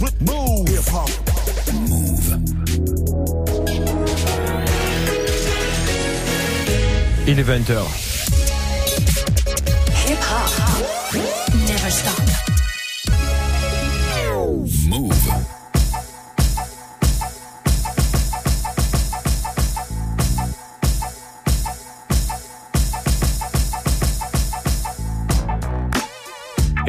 Move. Hip hop. Move. Il est 20h.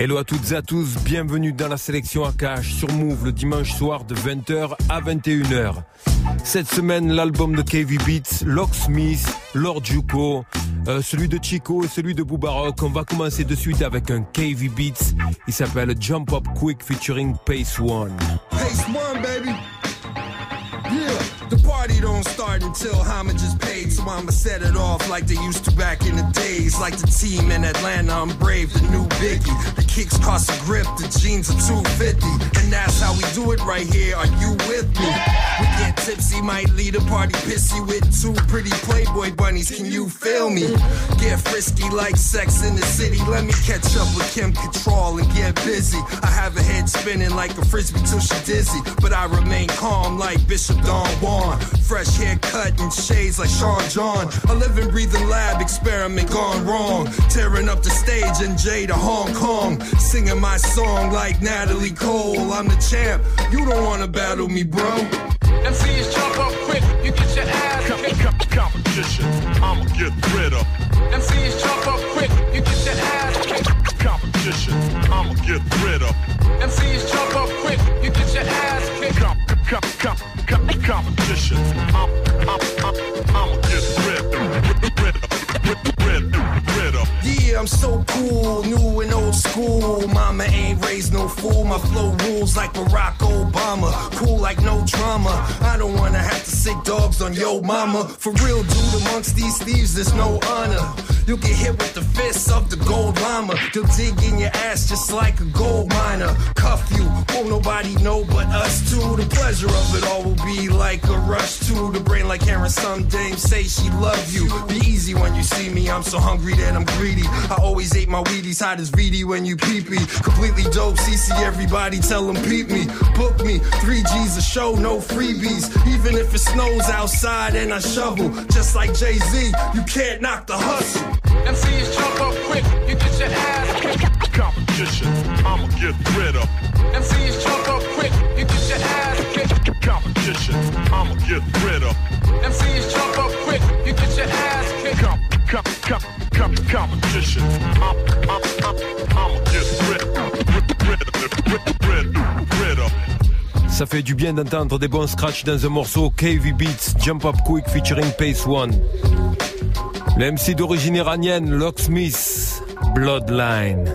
Hello à toutes et à tous, bienvenue dans la sélection Akash sur Move le dimanche soir de 20h à 21h. Cette semaine, l'album de KV Beats, Locksmith, Lord Juko, euh, celui de Chico et celui de Boobarock. On va commencer de suite avec un KV Beats. Il s'appelle Jump Up Quick featuring Pace One. Pace one, baby. Don't start until homage is paid, so I'ma set it off like they used to back in the days. Like the team in Atlanta, I'm brave, the new Biggie. The kicks cost a grip, the jeans are 250, and that's how we do it right here. Are you with me? We get tipsy, might lead a party pissy with two pretty Playboy bunnies. Can you feel me? Get frisky like sex in the city. Let me catch up with Kim Control and get busy. I have a head spinning like a frisbee till she dizzy, but I remain calm like Bishop Don Juan. Fresh haircut and shades like Sean John. A living, breathing lab experiment gone wrong. Tearing up the stage in J to Hong Kong. Singing my song like Natalie Cole. I'm the champ. You don't wanna battle me, bro. MCs jump up quick, you get your ass kicked. competition. I'ma get rid of MCs jump up quick, you get your ass kicked. competition. I'ma get rid of MCs jump up quick, you get your ass kicked. Com- com- com- competition. I'm, I'm, I'm, I'ma get rid of rid of rid, rid, rid of. Yeah, I'm so cool, new and old school. Mama ain't raised no fool. My flow rules like Barack Obama. Cool like no drama. I don't wanna have to sit dogs on yo mama. For real, dude, amongst these thieves, there's no honor. You'll get hit with the fists of the gold llama. They'll dig in your ass just like a gold miner. Cuff you, won't nobody know but us two. The pleasure of it all will be like a rush to the brain, like hearing some dame say she love you. Be easy when you see me, I'm so hungry that I'm greedy. I always ate my Wheaties hot as VD when you pee pee. Completely dope, CC, everybody tell them peep me. Book me, 3 G's a show, no freebies. Even if it snows outside and I shovel, just like Jay Z, you can't knock the hustle. MCs jump up quick, you get your ass kicked. competition. I'ma get rid of MCs jump up quick, you get your ass kicked. competition. I'ma get rid of MCs jump up quick, you get your ass kicked. com- com- com- com- competition. I'm, I'm, I'm, I'ma get rid, rid, rid, rid, rid, rid of. Ça fait du bien d'entendre des bons scratchs dans un morceau KV Beats, Jump Up Quick featuring Pace One. Le MC d'origine iranienne, Locksmith, Bloodline.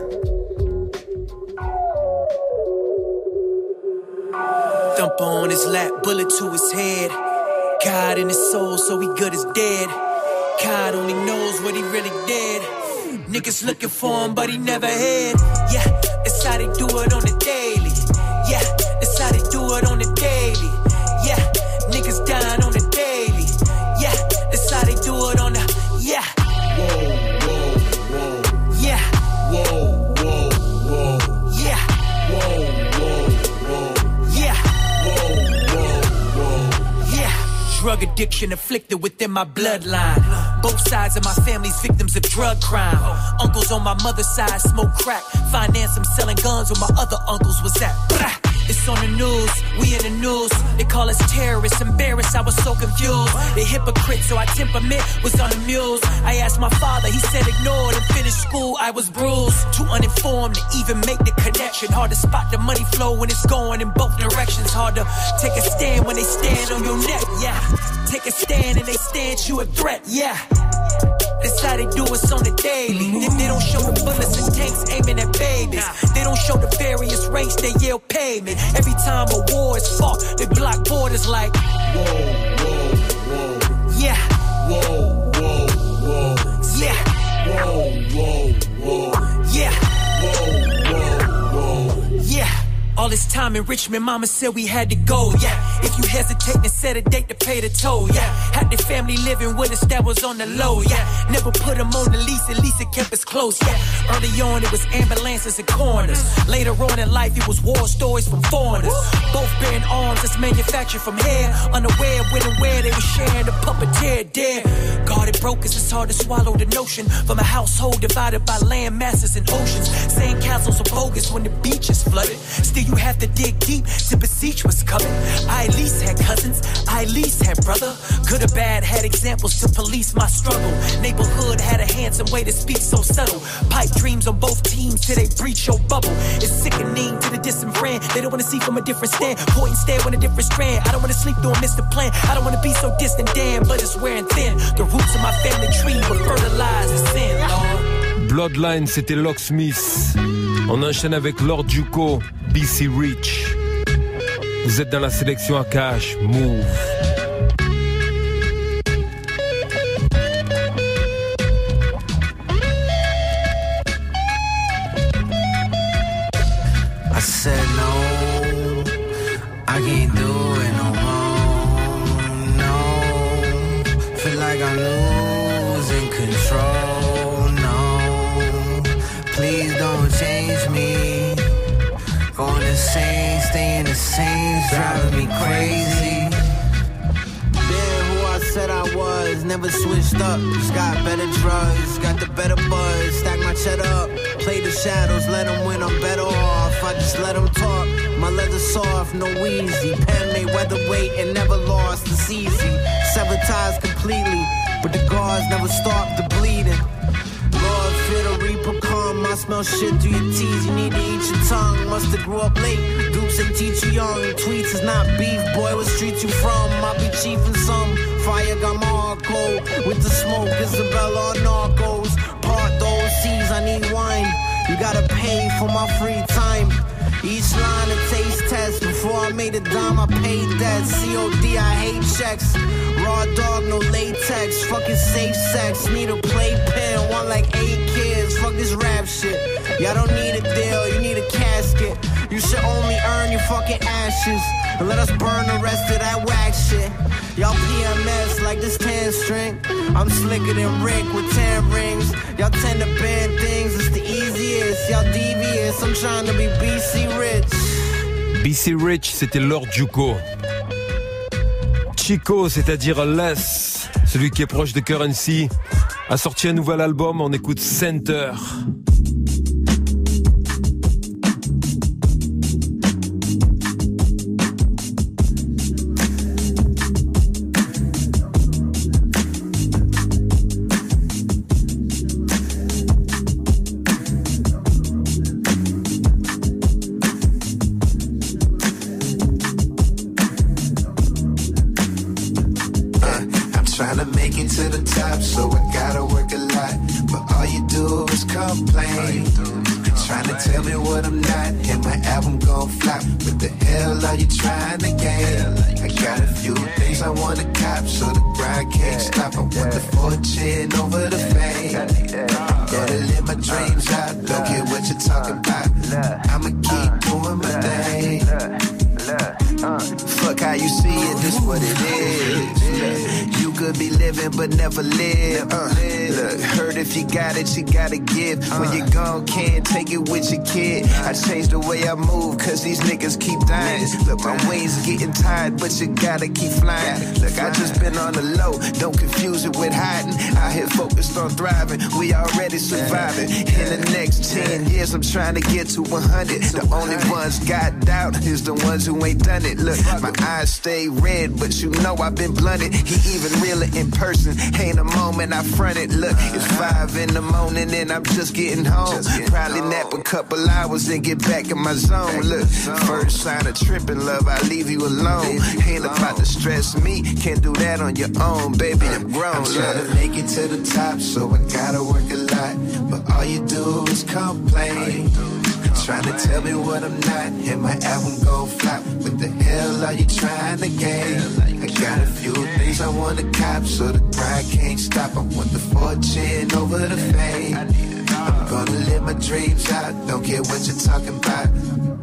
Thump on his lap, bullet to his head. God in his soul, so he good as dead. God only knows what he really did. Niggas looking for him, but he never had. Yeah, that's how they do it on the addiction afflicted within my bloodline. Both sides of my family's victims of drug crime. Uncles on my mother's side smoke crack. Finance them selling guns where my other uncles was at. Blah. It's on the news, we in the news. They call us terrorists, embarrassed, I was so confused. They hypocrite, so our temperament was on the mules. I asked my father, he said ignored and finished school. I was bruised, too uninformed to even make the connection. Hard to spot the money flow when it's going in both directions. Hard to take a stand when they stand on your neck, yeah. Take a stand and they stand you a threat, yeah. That's how they do us on the daily. They, they don't show the bullets and tanks aiming at babies. They don't show the various ranks, they yell payment. Every time a war is fought, they block borders like. Whoa, whoa, whoa. Yeah. Whoa, whoa, whoa. Yeah. Yeah. Yeah. All this time in Richmond, mama said we had to go, yeah. If you hesitate, then set a date to pay the toll, yeah. Had the family living with us, that was on the low, yeah. Never put them on the lease, at least it kept us close, yeah. Early on, it was ambulances and corners. Later on in life, it was war stories from foreigners. Both bearing arms that's manufactured from here. Unaware when and where they were sharing the puppeteer dare. God, it broke us, it's hard to swallow the notion. From a household divided by land masses and oceans. Saying castles are bogus when the beach is flooded. You have to dig deep to beseech what's coming. I at least had cousins, I at least had brother. Good or bad, had examples to police my struggle. Neighborhood had a handsome way to speak so subtle. Pipe dreams on both teams till they breach your bubble. It's sickening to the distant friend. They don't wanna see from a different stand. Point instead on a different strand. I don't wanna sleep through a missed plan. I don't wanna be so distant, damn, but it's wearing thin. The roots of my family tree were fertilized in sin, Lord. Bloodline, c'était Locksmith. On enchaîne avec Lord Juco, BC Rich. Vous êtes dans la sélection à cash, Move. Driving me crazy. Been who I said I was, never switched up. Just got better drugs, got the better buzz. Stack my cheddar up, play the shadows, let them win, I'm better off. I just let them talk. My leather soft, no wheezy. Pen made weather weight and never lost, it's easy. Sever ties completely, but the guards never stop I smell shit through your teeth. You need to eat your tongue. Musta grew up late. Dupes ain't teach you young. Tweets is not beef. Boy, what street you from? I be chiefing some. Fire got cold. With the smoke, Isabella narcos. Part those seas, I need wine. You gotta pay for my free time. Each line a taste test. Before I made a dime, I paid that. COD, I hate checks. Raw dog, no latex. Fucking safe sex. Need a playpen. Want like eight kids. Fuck this rap shit. Y'all don't need a deal, you need a casket. You should only earn your fucking ashes. And let us burn the rest of that wax shit. Y'all PMS like this 10 string. I'm slicker than Rick with 10 rings. Y'all tend to bend things, it's the easiest. Y'all devious, I'm trying to be BC rich. BC Rich, c'était Lord Juco. Chico, c'est-à-dire Les, celui qui est proche de Currency, a sorti un nouvel album, on écoute Center. But you gotta keep flying. Look, I just been on the low, don't confuse it with hiding. Out here focused on thriving, we already surviving. In the next 10 years, I'm trying to get to 100. The only ones got doubt is the ones who ain't done it. Look, my eyes stay red, but you know I've been blunted. He even realer in person. Ain't a moment I fronted. Look, it's five in the morning and I'm just getting home. Probably a couple hours and get back in my zone. Look, first sign of tripping, love, I leave you alone. Ain't about to stress me. Can't do that on your own, baby. I'm grown. I'm trying to make it to the top, so I gotta work a lot. But all you do is complain. Trying to tell me what I'm not, and my album go flop. What the hell are you trying to gain? I got a few things I wanna cop, so the grind can't stop. I want the fortune over the fame. Gonna live my dreams out, don't care what you're talking about.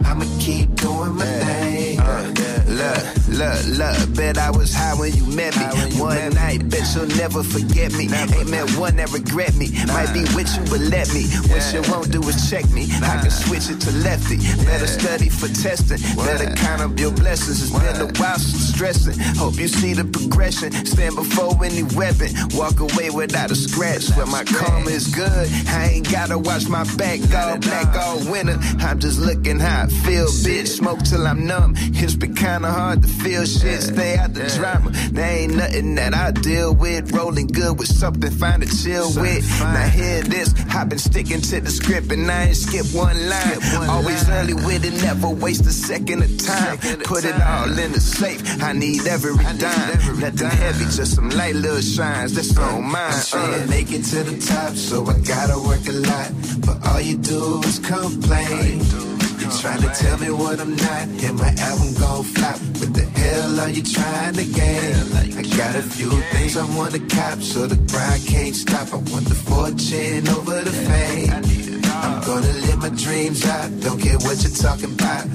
I'ma keep doing my thing. Uh, look, look, look, bet I was high when you met me. One night, bet you'll never forget me. Ain't met one that regret me. Might be with you, but let me. What you won't do is check me. I can switch it to lefty. Better study for testing. Better count up your blessings. It's been a while since stressing. Hope you see the progression. Stand before any weapon. Walk away without a scratch. Where my karma is good. I ain't gotta watch my back all black all winter. I'm just looking how I feel, bitch. Smoke till I'm numb. It's been kinda hard to feel shit. Stay out the drama. There ain't nothing that I deal with. Rolling good with something fine to chill with. Now hear this. I've been sticking to the script and I ain't skip one line. Always early with it, never waste a second of time. Put it all in the safe. I need every dime. Nothing heavy, just some light little shines. That's on mine. Uh. I'm trying to make it to the top, so I gotta work a lot. But all you do is complain. Trying to tell me what I'm not, and my album gon' flop. What the hell are you trying to gain? I got a few things I wanna cop, so the grind can't stop. I want the fortune over the fame. I'm gonna live my dreams out, don't care what you're talking about.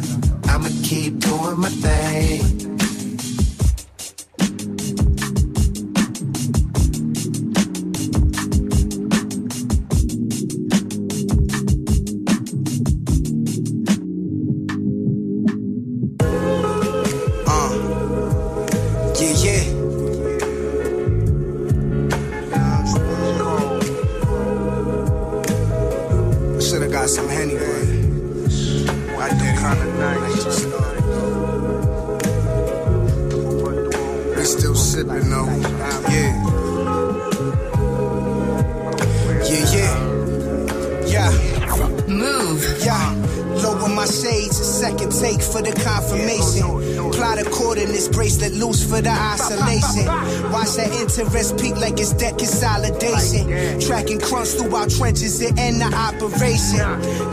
I'ma keep doing my thing. Tracking crumbs through our trenches, it end the operation.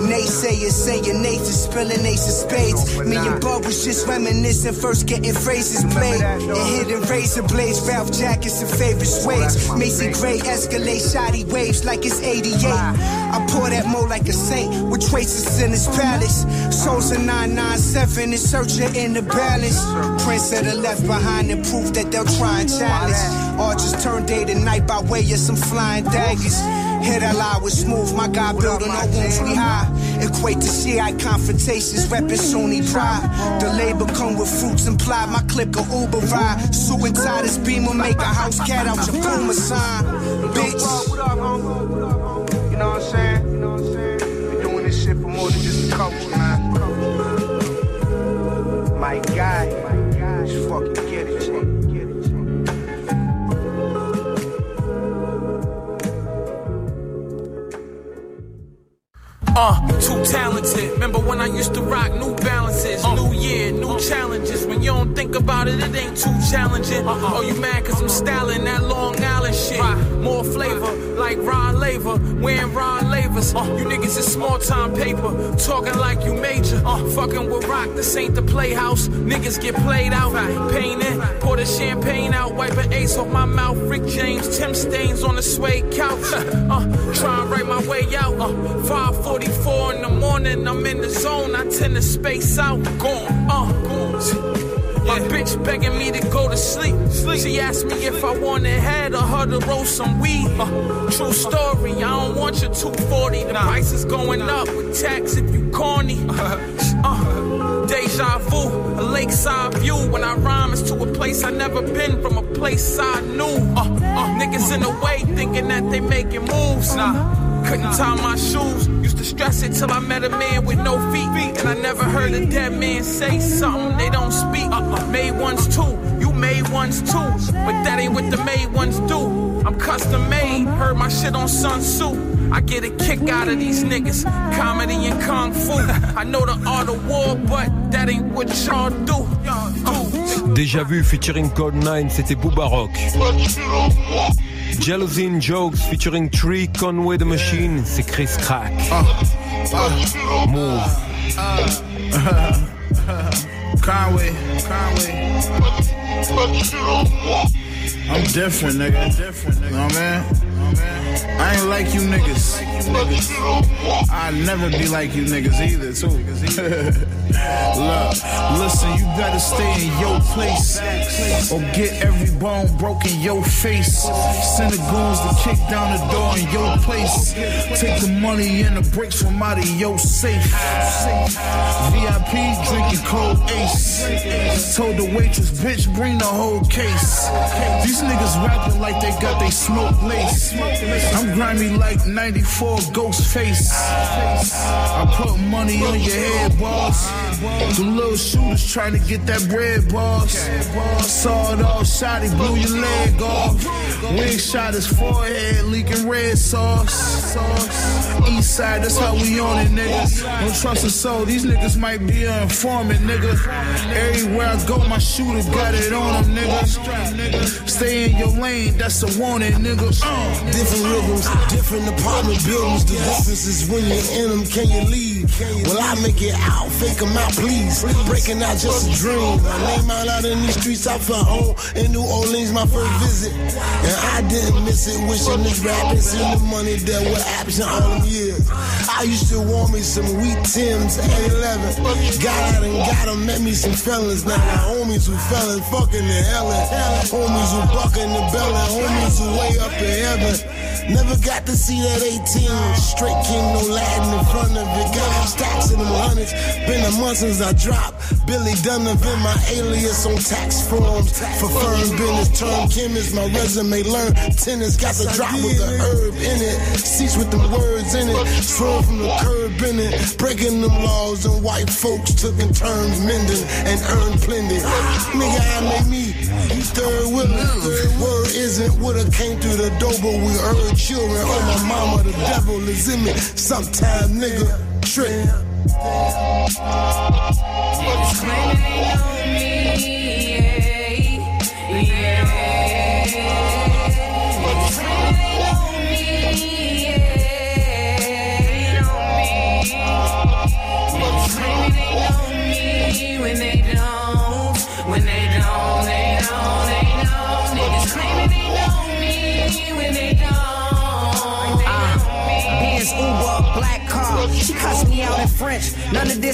Naysayers saying Nathan spilling ace of spades. Me and Bub was just reminiscing, first getting phrases played. And hidden razor blades, Ralph jackets and favorite suedes. Macy Gray escalate shoddy waves like it's 88. I pour that mo like a saint with traces in his palace. Souls of 997 in search of in the balance. Prince of the left behind and proof that they'll try and challenge. Just turn day to night by way of some flying daggers. Hit that lie with smooth, my God building no wounds we high. Equate to Shiite confrontations, reppin' Sunni pride. The labor come with fruits implied, my click a Uber ride. Suit and tie this beamer, make a house cat out your Puma sign. Uh, too talented. Remember when I used to rock New challenges. When you don't think about it, it ain't too challenging. Oh, you mad cause I'm styling that Long Island shit. More flavor, like Rod Laver, wearing Rod Lavers. You niggas is small time paper, talking like you major. Uh, fucking with rock, this ain't the playhouse. Niggas get played out, painting, pour the champagne out, wipe an ace off my mouth. Rick James, Tim stains on the suede couch. uh, try and write my way out. Uh, 544 in the morning, I'm in the zone. I tend to space out. Gone, uh, gone. My bitch begging me to go to sleep. She asked me if I wanted head or her to roll some weed. Uh, true story, I don't want your 240. The price is going up with tax if you corny. Uh, deja vu, a lakeside view. When I rhyme, it's to a place I never been from a place I knew. Uh, uh, niggas in the way thinking that they making moves. Nah. Couldn't tie my shoes. To stress it till I met a man with no feet. And I never heard a dead man say something they don't speak. Uh, made ones too. You made ones too. But that ain't what the made ones do. I'm custom made. Heard my shit on Sun Tzu. I get a kick out of these niggas. Comedy and kung fu. I know the art of war, but that ain't what y'all do. Déjà vu featuring Code 9, c'était Booba Rock. Jealousy Jokes featuring Tree Conway the Machine, c'est Chris Crack. Ah. Move. Conway, Conway. I'm different, nigga. Different, nigga. Know what I mean? I ain't like you niggas. I never be like you niggas either, too. Look, listen, you better stay in your place or get every bone broken your face. Send the goons to kick down the door in your place. Take the money and the bricks from out of your safe. VIP drinking cold ace. Told the waitress, bitch, bring the whole case. These niggas rapping like they got they smoke lace. I'm grimy like 94 Ghostface. I put money on your head, boss. The little shooters trying to get that bread, boss. Saw it all shot, he blew your leg off. Wig shot his forehead, leaking red sauce. East side, that's how we on it, niggas. Don't trust a soul, these niggas might be an informant, nigga. Everywhere I go, my shooter got it on them, nigga. Stay in your lane, that's a warning, nigga. Uh. Different rhythms, different apartment buildings. The difference is when you're in them, can you leave? Well, I make it out, fake them out, please. Breaking out just a dream. My name out out in these streets, I felt home in New Orleans, my first visit. And I didn't miss it, wishing this rap and seeing the money that was absent all them years. I used to want me some wheat Tims at 11. Got out and got them, met me some felons. Now my homies who fell in fucking the hell Homies who bucking the belly, homies who way up in heaven. Never got to see that 18. Straight king, no Latin in front of it. Got stacks in them hundreds. Been a month since I dropped. Billy Donovan, my alias on tax forms. For firm business, term chemist. My resume learn tennis. Got the drop with the herb in it. Seats with them words in it. Swerve from the curb in it. Breaking them laws and white folks took in turns mending and earned plenty. Nigga, I made me. You third wheeler. Word isn't what I came through the door, but we heard children. Oh, my mama, the devil is in me. Sometime, nigga, trick.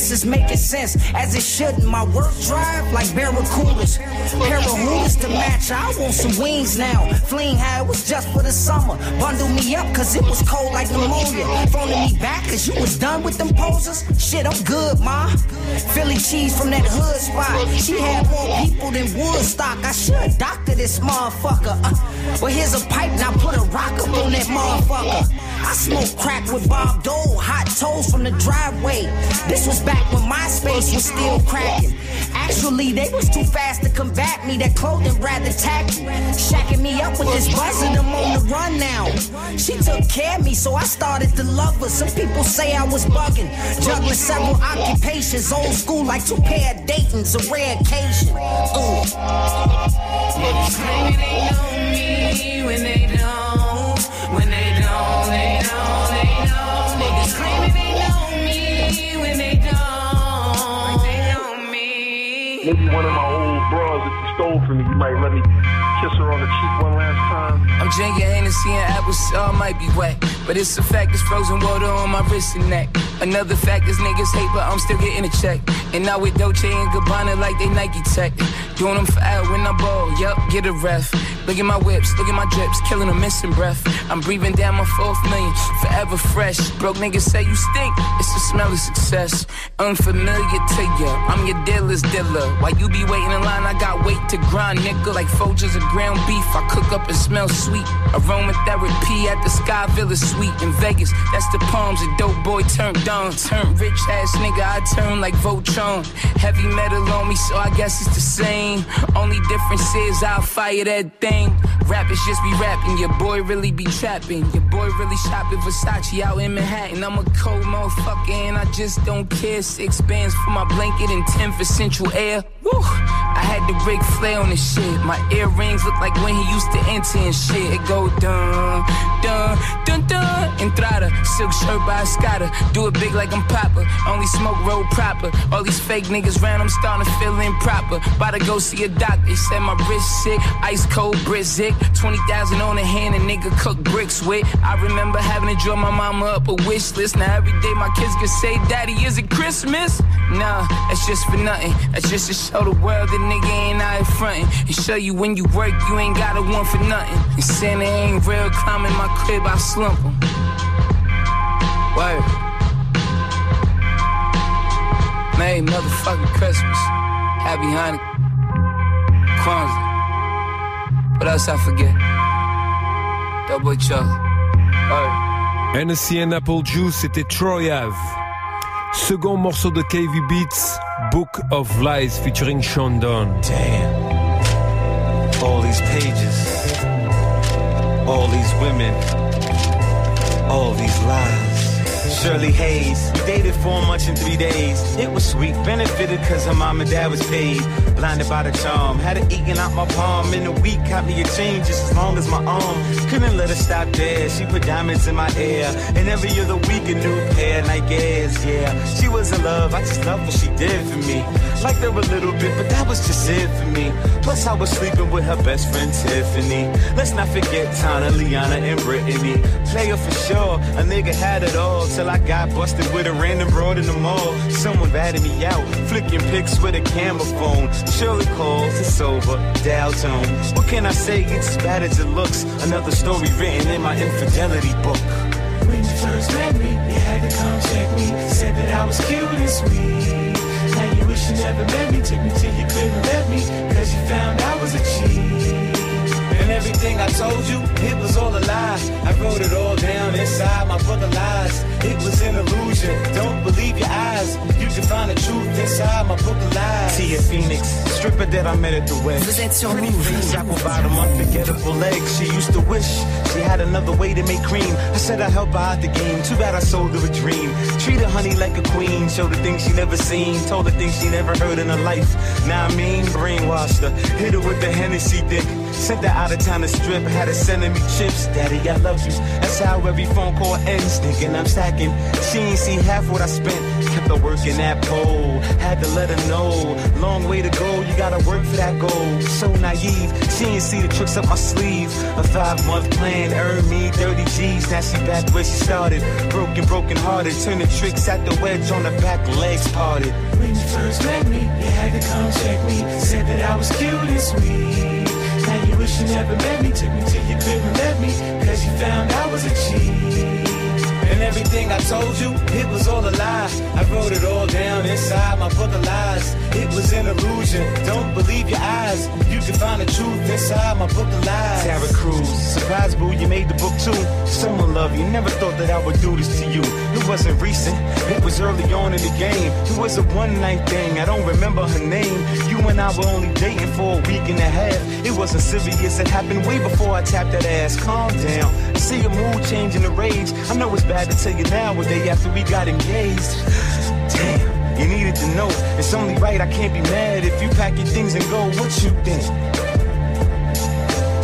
This is making sense, as it shouldn't. My work drive like barracudas. Pair of hooters to match. I want some wings now. Fleeing how it was just for the summer. Bundle me up cause it was cold like pneumonia. Phoning me back cause you was done with them posers. Shit, I'm good, ma. Philly cheese from that hood spot. She had more people than Woodstock. I should doctor this motherfucker. Uh, but here's a pipe, now put a rock up on that motherfucker. I smoke crack with Bob Dole, hot toes from the driveway. This was back when MySpace was still cracking. Actually, they was too fast to combat me. That clothing rather tacky. Shacking me up with this buzzing, I'm on the run now. She took care of me, so I started to love her. Some people say I was bugging. Juggling several occupations, old school like two pair of Dayton's, a rare occasion. Ooh. They know me when they don't. Maybe one of my old bras that you stole from me, you might let me kiss her on the cheek one last time. I'm drinking Hennessy and apples, so I might be wet. But it's a fact, It's frozen water on my wrist and neck. Another fact is niggas hate, but I'm still getting a check. And now with Dolce and Gabbana like they Nike Tech. Doing them for when I ball, yup, get a ref. Look at my whips, look at my drips, killing them missing breath. I'm breathing down my fourth million, forever fresh. Broke niggas say you stink, it's the smell of success. Unfamiliar to ya, I'm your dealer's dealer. While you be waiting in line, I got weight to grind, nigga. Like Folgers of ground beef, I cook up and smell sweet. Aromatherapy at the Sky Villa suite in Vegas. That's the palms, a dope boy turned down. Turn rich ass nigga, I turn like Voltron. Heavy metal on me, so I guess it's the same. Only difference is I'll fire that thing. Rappers just be rapping, your boy really be trapping. Your boy really shopping Versace out in Manhattan. I'm a cold motherfucker and I just don't care. Six bands for my blanket and ten for central air. Woo! I had the Ric Flair on this shit. My earrings look like when he used to enter and shit. It go dun, dun, dun, dun. Entrada, silk shirt by Escada. Do it big like I'm Papa. Only smoke road proper. All these fake niggas round, I'm starting to feel improper. About to go see a doctor. He said my wrist sick. Ice cold Brizzic. 20,000 on the hand, a nigga cook bricks with. I remember having to draw my mama up a wish list. Now every day my kids can say, Daddy, is it Christmas? Nah, that's just for nothing. That's just to show the world that nigga ain't out frontin'. And show you when you work, you ain't got a one for nothing. And Santa ain't real, climbing my crib, I slump 'em. Word. Merry motherfucking Christmas. Happy Hanukkah. Kwanzaa. What else I forget? Double chocolate. Word. Hennessy and Apple Juice, c'était Troy Ave. Second morceau de KV Beats, Book of Lies featuring Sean Don. Damn. All these pages. All these women. All these lies. Shirley Hayes, we dated four months in three days. It was sweet, benefited cause her mom and dad was paid. Blinded by the charm, had it eating out my palm. In a week, got me a chain just as long as my arm. Couldn't let her stop there, she put diamonds in my hair. And every other week, a new pair, Nike Airs, yeah. She was in love, I just loved what she did for me. Liked her a little bit, but that was just it for me. Plus, I was sleeping with her best friend Tiffany. Let's not forget Tana, Liana, and Brittany. Player for sure, a nigga had it all till I got busted with a random broad in the mall. Someone batted me out, flicking pics with a camera phone. Shirley calls, it's over, dial tone. What can I say? It's as bad as it looks. Another story written in my infidelity book. When you first met me, you had to come check me. Said that I was cute and sweet. Now you wish you never met me. Took me till you couldn't let me. Cause you found I was a cheat. And everything I told you, it was all a lie. I wrote it all down inside my book of lies. It was an illusion. Don't believe your eyes. You can find the truth inside my book of lies. Tia Phoenix, stripper that I met at the West. Vous êtes sur Pretty Move. face, apple bottom, unforgettable legs. She used to wish she had another way to make cream. I said I'd help her out the game. Too bad I sold her a dream. Treat her honey like a queen. Showed her things she never seen. Told her things she never heard in her life. Now I mean, brainwashed her. Hit her with the Hennessy dick. Sent her out of town to strip. Had her sending me chips. Daddy, I love you. That's how every phone call ends. Thinking I'm stacking. She ain't see half what I spent. Kept her working that pole. Had to let her know. Long way to go. You gotta work for that goal. So naive. She ain't see the tricks up my sleeve. A five month plan earned me 30 G's. Now she back where she started. Broken, broken hearted. Turning tricks at the wedge on the back legs parted. When you first met me, you had to come check me. Said that I was cute and sweet. Never met me. Took me till you couldn't let me. Cause you found I was a cheat. Everything I told you, it was all a lie. I wrote it all down inside my book of lies. It was an illusion. Don't believe your eyes. You can find the truth inside my book of lies. Tara Cruz, surprise boo, you made the book too. Someone love you, never thought that I would do this to you. It wasn't recent, it was early on in the game. It was a one night thing, I don't remember her name. You and I were only dating for a week and a half. It wasn't serious, it happened way before I tapped that ass. Calm down, I see your mood changing the rage. I know it's bad to tell you now, a day after we got engaged. Damn. You needed to know it's only right. I can't be mad if you pack your things and go. What you think?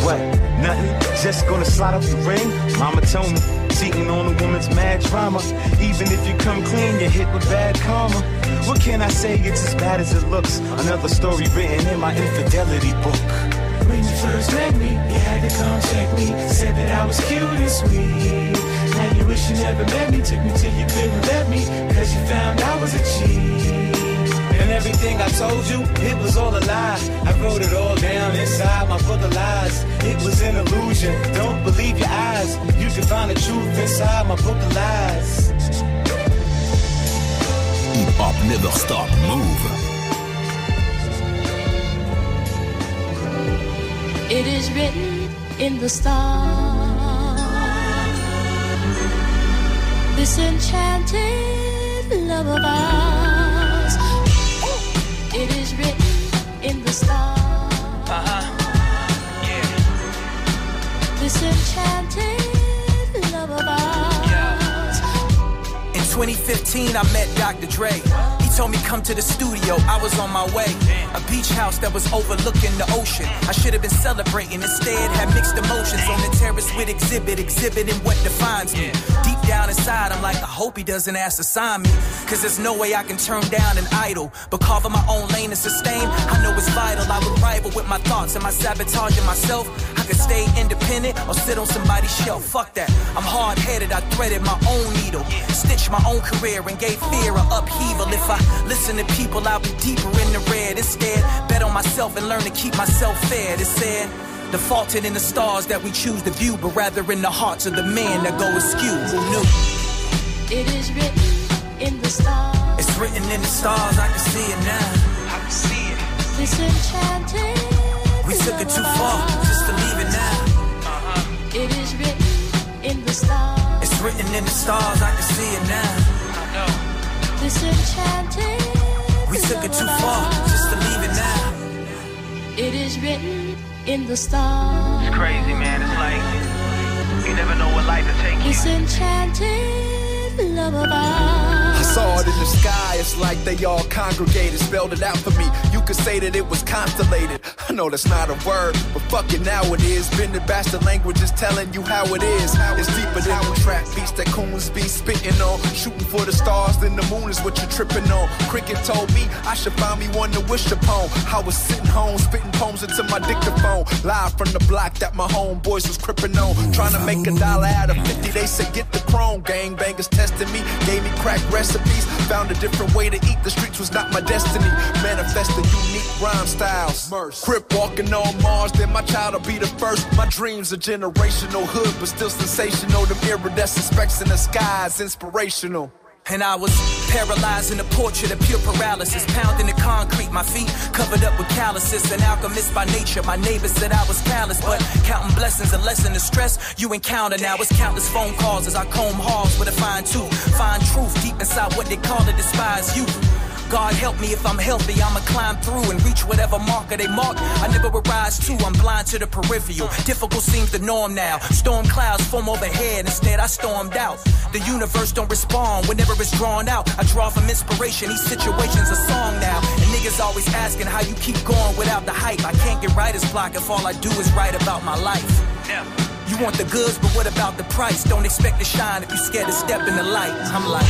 What? Nothing. Just gonna slide up the ring. Mama told me cheating on a woman's mad drama. Even if you come clean, you're hit with bad karma. What can I say? It's as bad as it looks. Another story written in my infidelity book. When you first met me, you had to come check me. Said that I was cute and sweet. Now you wish you never met me. Took me till you couldn't let me. Cause you found I was a cheat. And everything I told you, it was all a lie. I wrote it all down inside my book of lies. It was an illusion. Don't believe your eyes. You can find the truth inside my book of lies. Hip hop never stop. Move. It is written in the stars. This enchanted love of ours. It is written in the stars. Uh-huh. This enchanted 2015, I met Dr. Dre. He told me come to the studio, I was on my way. A beach house that was overlooking the ocean. I should have been celebrating, instead had mixed emotions on the terrace with exhibit, exhibiting what defines me. Deep down inside, I'm like, I hope he doesn't ask to sign me. Cause there's no way I can turn down an idol. But carving my own lane and sustain, I know it's vital. I would rival with my thoughts. Am I sabotaging myself? I could stay independent or sit on somebody's shelf. Fuck that. I'm hard headed, I threaded my own needle. Stitched my own career and gave fear a upheaval. If I listen to people, I'll be deeper in the red. Instead, bet on myself and learn to keep myself fed. It said, defaulted in the stars that we choose to view, but rather in the hearts of the men that go askew. Who knew? It is written in the stars. It's written in the stars, I can see it now. I can see it. This enchanted. We took it too far It is written in the stars. It's written in the stars, I can see it now. This enchanted. We took it too far just to leave it now. It is written in the stars. It's crazy, man. It's like you never know what life will take you. This enchanted love of ours. Saw it in the sky, it's like they all congregated, spelled it out for me. You could say that it was constellated. I know that's not a word, but fuck it, now it is. Been Bending bastard language is telling you how it is. It's deeper than the trap beats that coons be spitting on. Shooting for the stars, then the moon is what you're tripping on. Cricket told me I should find me one to wish upon. I was sitting home, spitting poems into my dictaphone. Live from the block that my homeboys was crippin' on. Trying to make a dollar out of 50, they said get the chrome. Gangbangers testing me, gave me crack Found a different way to eat, the streets was not my destiny. Manifesting unique rhyme styles. Crip walking on Mars, then my child will be the first. My dreams are generational hood, but still sensational. The iridescent specks in the skies, inspirational. And I was paralyzed in a portrait of pure paralysis, pounding the concrete, my feet covered up with calluses. An alchemist by nature, my neighbors said I was callous, but counting blessings and lessen the stress you encounter now. It's countless phone calls as I comb halls with a fine tooth, find truth deep inside what they call a despised youth. God help me if I'm healthy, I'ma climb through and reach whatever marker they mark. I never will rise to, I'm blind to the peripheral. Difficult seems the norm now. Storm clouds form overhead, instead I stormed out. The universe don't respond whenever it's drawn out. I draw from inspiration, these situation's a song now. And niggas always asking how you keep going without the hype. I can't get writer's block if all I do is write about my life. You want the goods, but what about the price? Don't expect to shine if you scared to step in the light. I'm like,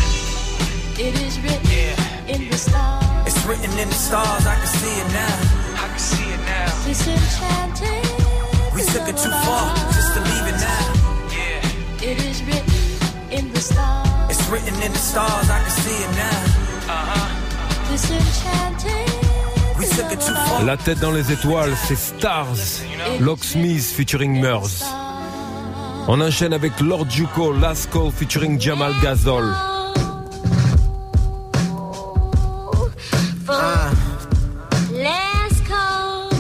It is written in the stars. it's written in the stars, I can see it now. I can see it now. This enchanted. We took it too far just to leave it now. It is written in the stars. It's written in the stars, I can see it now. Uh-huh. This enchanted. We took it too far. La tête dans les étoiles, c'est Stars. Locksmith featuring Murs. On enchaîne avec Lord Juko, Last Call featuring Jamal Gazol. Uh. Last call.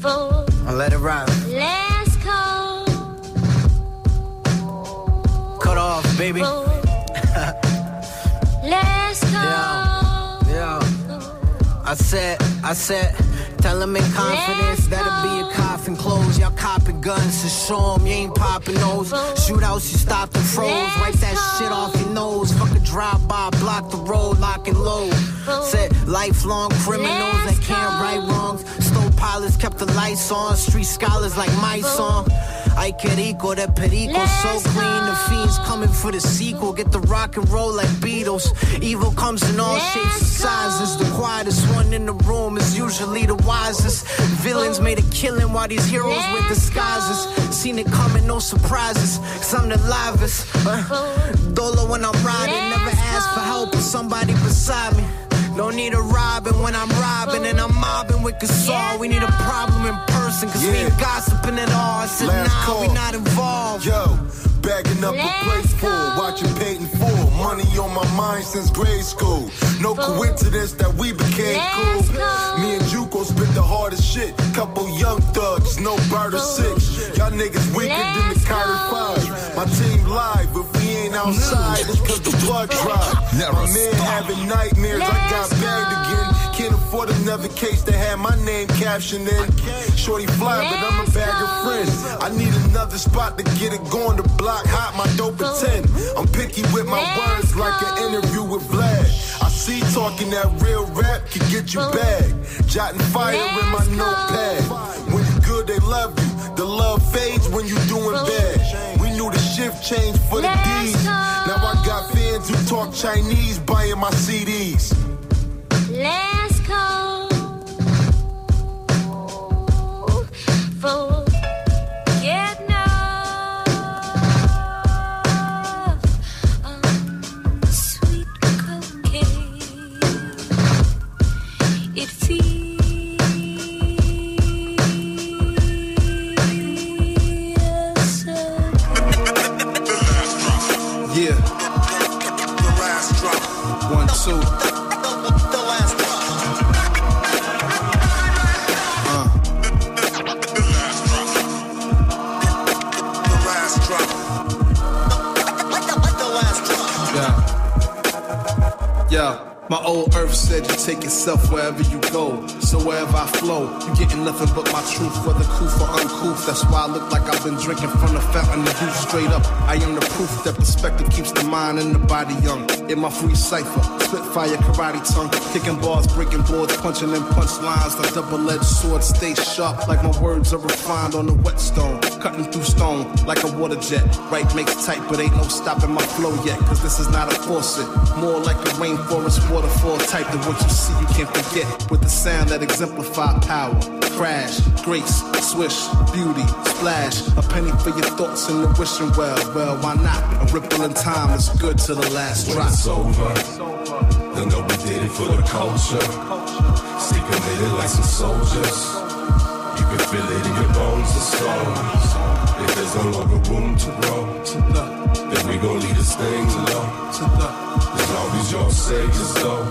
For let it ride. last call. Cut off, baby. Last call. Yeah. I said, I said, tell him in confidence that'll be a coffin close. Y'all copping guns to show 'em you ain't popping those. Shootouts, you stopped and froze. Wipe that shit off your nose. Fuck a drive by, block the road, lock and load. Said lifelong criminals that can't right wrongs. Stole pilots, kept the lights on. Street scholars like my song. Que rico, that perico so clean. The fiends coming for the sequel. Get the rock and roll like Beatles. Evil comes in all shapes and sizes. The quietest one in the room is usually the wisest. Villains made a killing while these heroes wear disguises. Seen it coming, no surprises. Cause I'm the livest. Uh, Dolo when I'm riding. Never ask for help with somebody beside me. Don't need a Robin when I'm robbing and I'm mobbing with Gasol. We need a problem in person cause we ain't gossiping at all. I said, Last nah, call. we not involved. Yo, bagging up a place full, watching Peyton full. Money on my mind since grade school. No coincidence that we became cool. Me and Juco spit the hardest shit. Couple young thugs, no barter six. Y'all niggas weaker than the Kyrie Five. My team live, if we ain't outside, it's cause the blood dry. My man having nightmares, I got bagged again. Can't afford another case that had my name captioned in. Shorty fly, but I'm a bag of friends. I need another spot to get it going. The block hot, my dope at 10. I'm picky with my words like an interview with Vlad. I see talking that real rap can get you bag. Jotting fire in my notepad. When you good, they love you. The love fades when you doing bad. Shift changed for the D's. Now I got fans who talk Chinese buying my CDs. Let's go. Forget enough. Um, sweet cocaine. It feels That's why I look like I've been drinking from the fountain of youth. Straight up, I am the proof that perspective keeps the mind and the body young. In my free cipher, spitfire karate tongue, kicking bars, breaking boards, punching in punchlines. The double-edged sword stay sharp, like my words are refined on the whetstone, cutting through stone like a water jet. Right makes tight, but ain't no stopping my flow yet. Cause this is not a faucet, more like a rainforest waterfall type that what you see you can't forget. With the sound that exemplify power, crash, grace, swish, beauty, splash. A penny for your thoughts and the wishing well. Well, why not? A ripple in time is good to the last drop. it's over, they'll know we did it for the culture. Stay committed like some soldiers. You can feel it in your bones and soul. If there's no longer room to grow, then we gon' leave this thing alone. As long as y'all say it's so,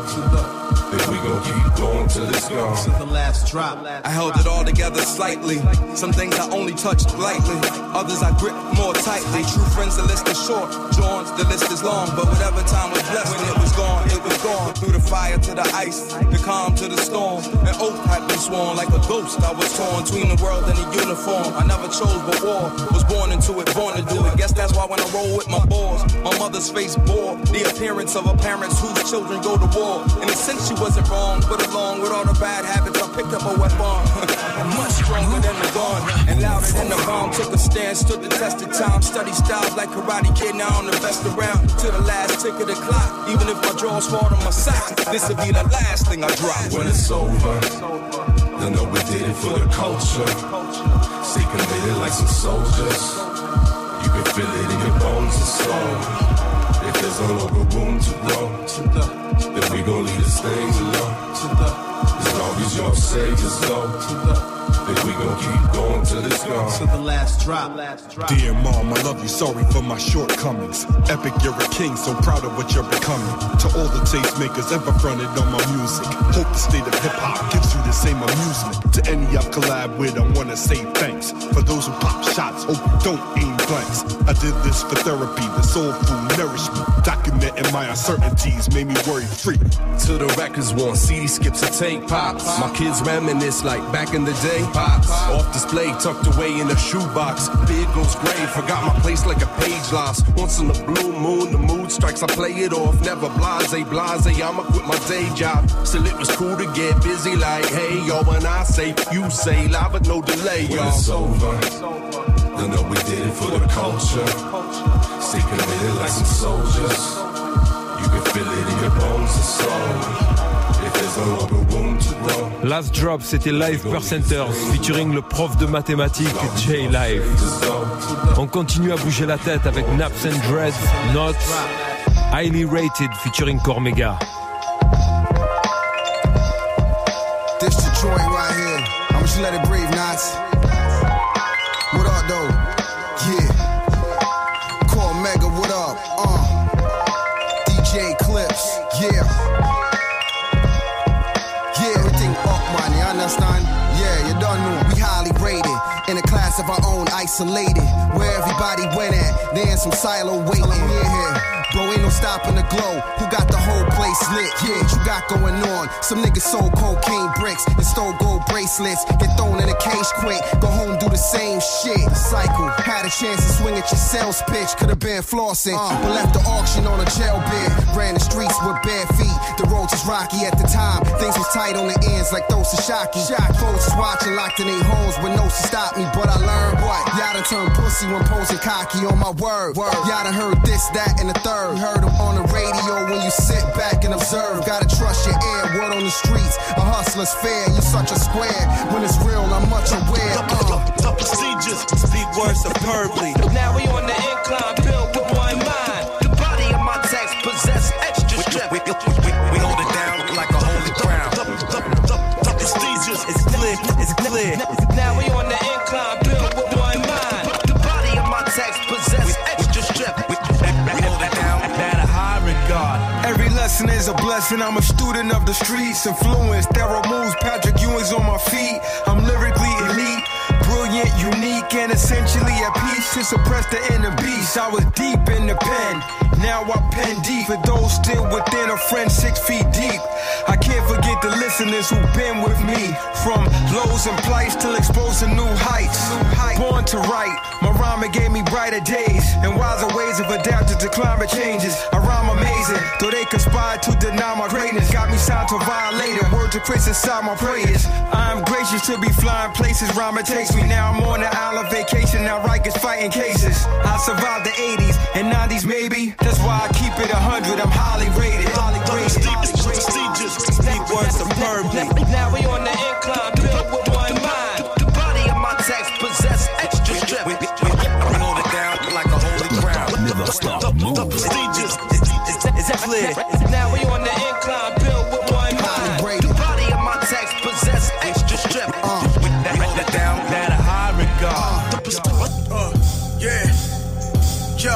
then we gon' keep going till it's gone. To the last drop. I held it all together slightly. Some things I only touched lightly. Others I grip more tightly. True friends, the list is short. Joins, the list is long. But whatever time was blessed, when it was gone, it was gone. Through the fire to the ice, the calm to the storm. An oath had been sworn like a ghost. I was torn between the world and the uniform. I never chose but war. Was born into it, born to do it. Guess that's why when I roll with my boys, my mother's face bore the appearance of a parents whose children go to war. In a sense, she wasn't wrong, but along with all the bad habits, I picked up a weapon. Much stronger than the gun and louder than the bomb. Took a stand, stood the test of time. Study styles like Karate Kid. Now I'm the best around to the last tick of the clock. Even if my drawers fall to my socks, this will be the last thing I drop. When it's over, they'll know we did it for the culture. Stay committed like some soldiers. You can feel it in your bones and soul. If there's no longer room to grow, then we gon' leave this thing alone. As long as y'all say it's go, then we gon' keep going till it's gone. To the last drop. Dear mom, I love you, sorry for my shortcomings. Epic, you're a king, so proud of what you're becoming. To all the tastemakers ever fronted on my music, hope the state of hip hop gives you the same amusement. To any I've collab with, I wanna say thanks. For those who pop shots, oh, don't aim blanks. I did this for therapy, the soul food nourishment. Documenting my uncertainties made me worry free. To the records one, CD skips and tape pops. My kids reminisce like back in the day. Pops off display, tucked away in a shoebox. Big goes gray, forgot my place like a page lost. Once in a blue moon, the mood strikes, I play it off. Never blase, blase. I'ma quit my day job. Still, it was cool to get busy. Like, hey, yo, when I say, you say, live, but no delay, When y'all. it's over, they'll know we did it for the culture. Stay committed like some soldiers. You can feel it in your bones and soul. If there's no longer room Last Drop, c'était Live Percenters featuring le prof de mathématiques Jay Live. On continue à bouger la tête avec Naps and Dreads, Not Highly Rated featuring Cormega. Isolated. Where everybody went at. They in some silo waiting. Bro, ain't no stopping the glow. Who got whole place lit? Yeah, what you got going on? Some niggas sold cocaine bricks and stole gold bracelets. Get thrown in a cage quick. Go home, do the same shit. Cycle. Had a chance to swing at your sales pitch. Could've been flossing, uh. but left the auction on a jail bid. Ran the streets with bare feet. The roads was rocky at the time. Things was tight on the ends like those Sashaki. Shot folks was watching locked in their homes with no to stop me. But I learned what? Y'all done turned pussy when posing cocky on my word. Y'all done heard this, that, and the third. Heard them on the radio when you sit back and observe. Gotta trust your ear. Word on the streets. A hustler's fair. You such a square. When it's real, I'm much aware. Uh. The procedures speak words superbly. Now we on the incline, blessing. I'm a student of the streets. Influence, thorough moves. Patrick Ewing's on my feet. I'm lyrically elite. Brilliant, unique, and essentially at peace to suppress the inner beast. I was deep in the pen. Now I pen deep for those still within a friend six feet deep. I can't forget the listeners who've been with me. From lows and plights till exposing new heights. Born to write, my rhyming gave me brighter days and wiser ways of adapting to climate changes. I rhyme amazing, though they conspired to deny my greatness. Got me signed to violate it. Word to Chris inside my prayers. I'm gracious to be flying places. Rhyming takes me now. I'm on an island vacation. Now Rikers fighting cases. I survived the 80s and 90s, maybe. That's why I keep it 100. I'm highly rated. Highly rated. Procedures speak words superbly. Now we on the incline, built with one mind. The body of my text possess extra strength. Hold it down like a holy crown. Never stop The Now we on the incline, built with one mind. The body of my text possess extra strength. We, we hold it down at a high regard. Uh, yeah. Yo,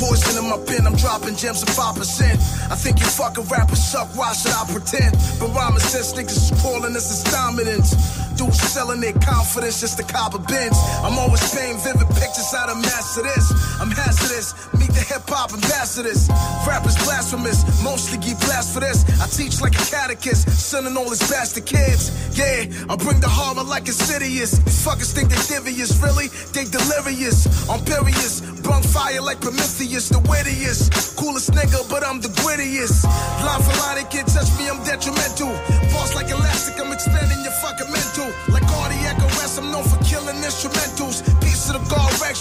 poison in my pen, I'm dropping gems of 5%. I think you fucking rappers suck, why should I pretend? But rhyming sense niggas is calling this is dominance. Dudes selling their confidence just to cop a bench. I'm always painting vivid pictures out of master this. I'm hazardous, meet the hip hop ambassadors. Rappers blasphemous, mostly get blast for this. I teach like a catechist, sending all his bastard kids. Yeah, I bring the horror like insidious. These fuckers think they devious, really? They delirious. I'm perious, brung fire like Prometheus, the wittiest. Coolest nigga, but I'm the grittiest. Line for line, they can't touch me, I'm detrimental. Boss like elastic, I'm expanding your fucking mental. Like cardiac arrest, I'm known for killing instrumentals.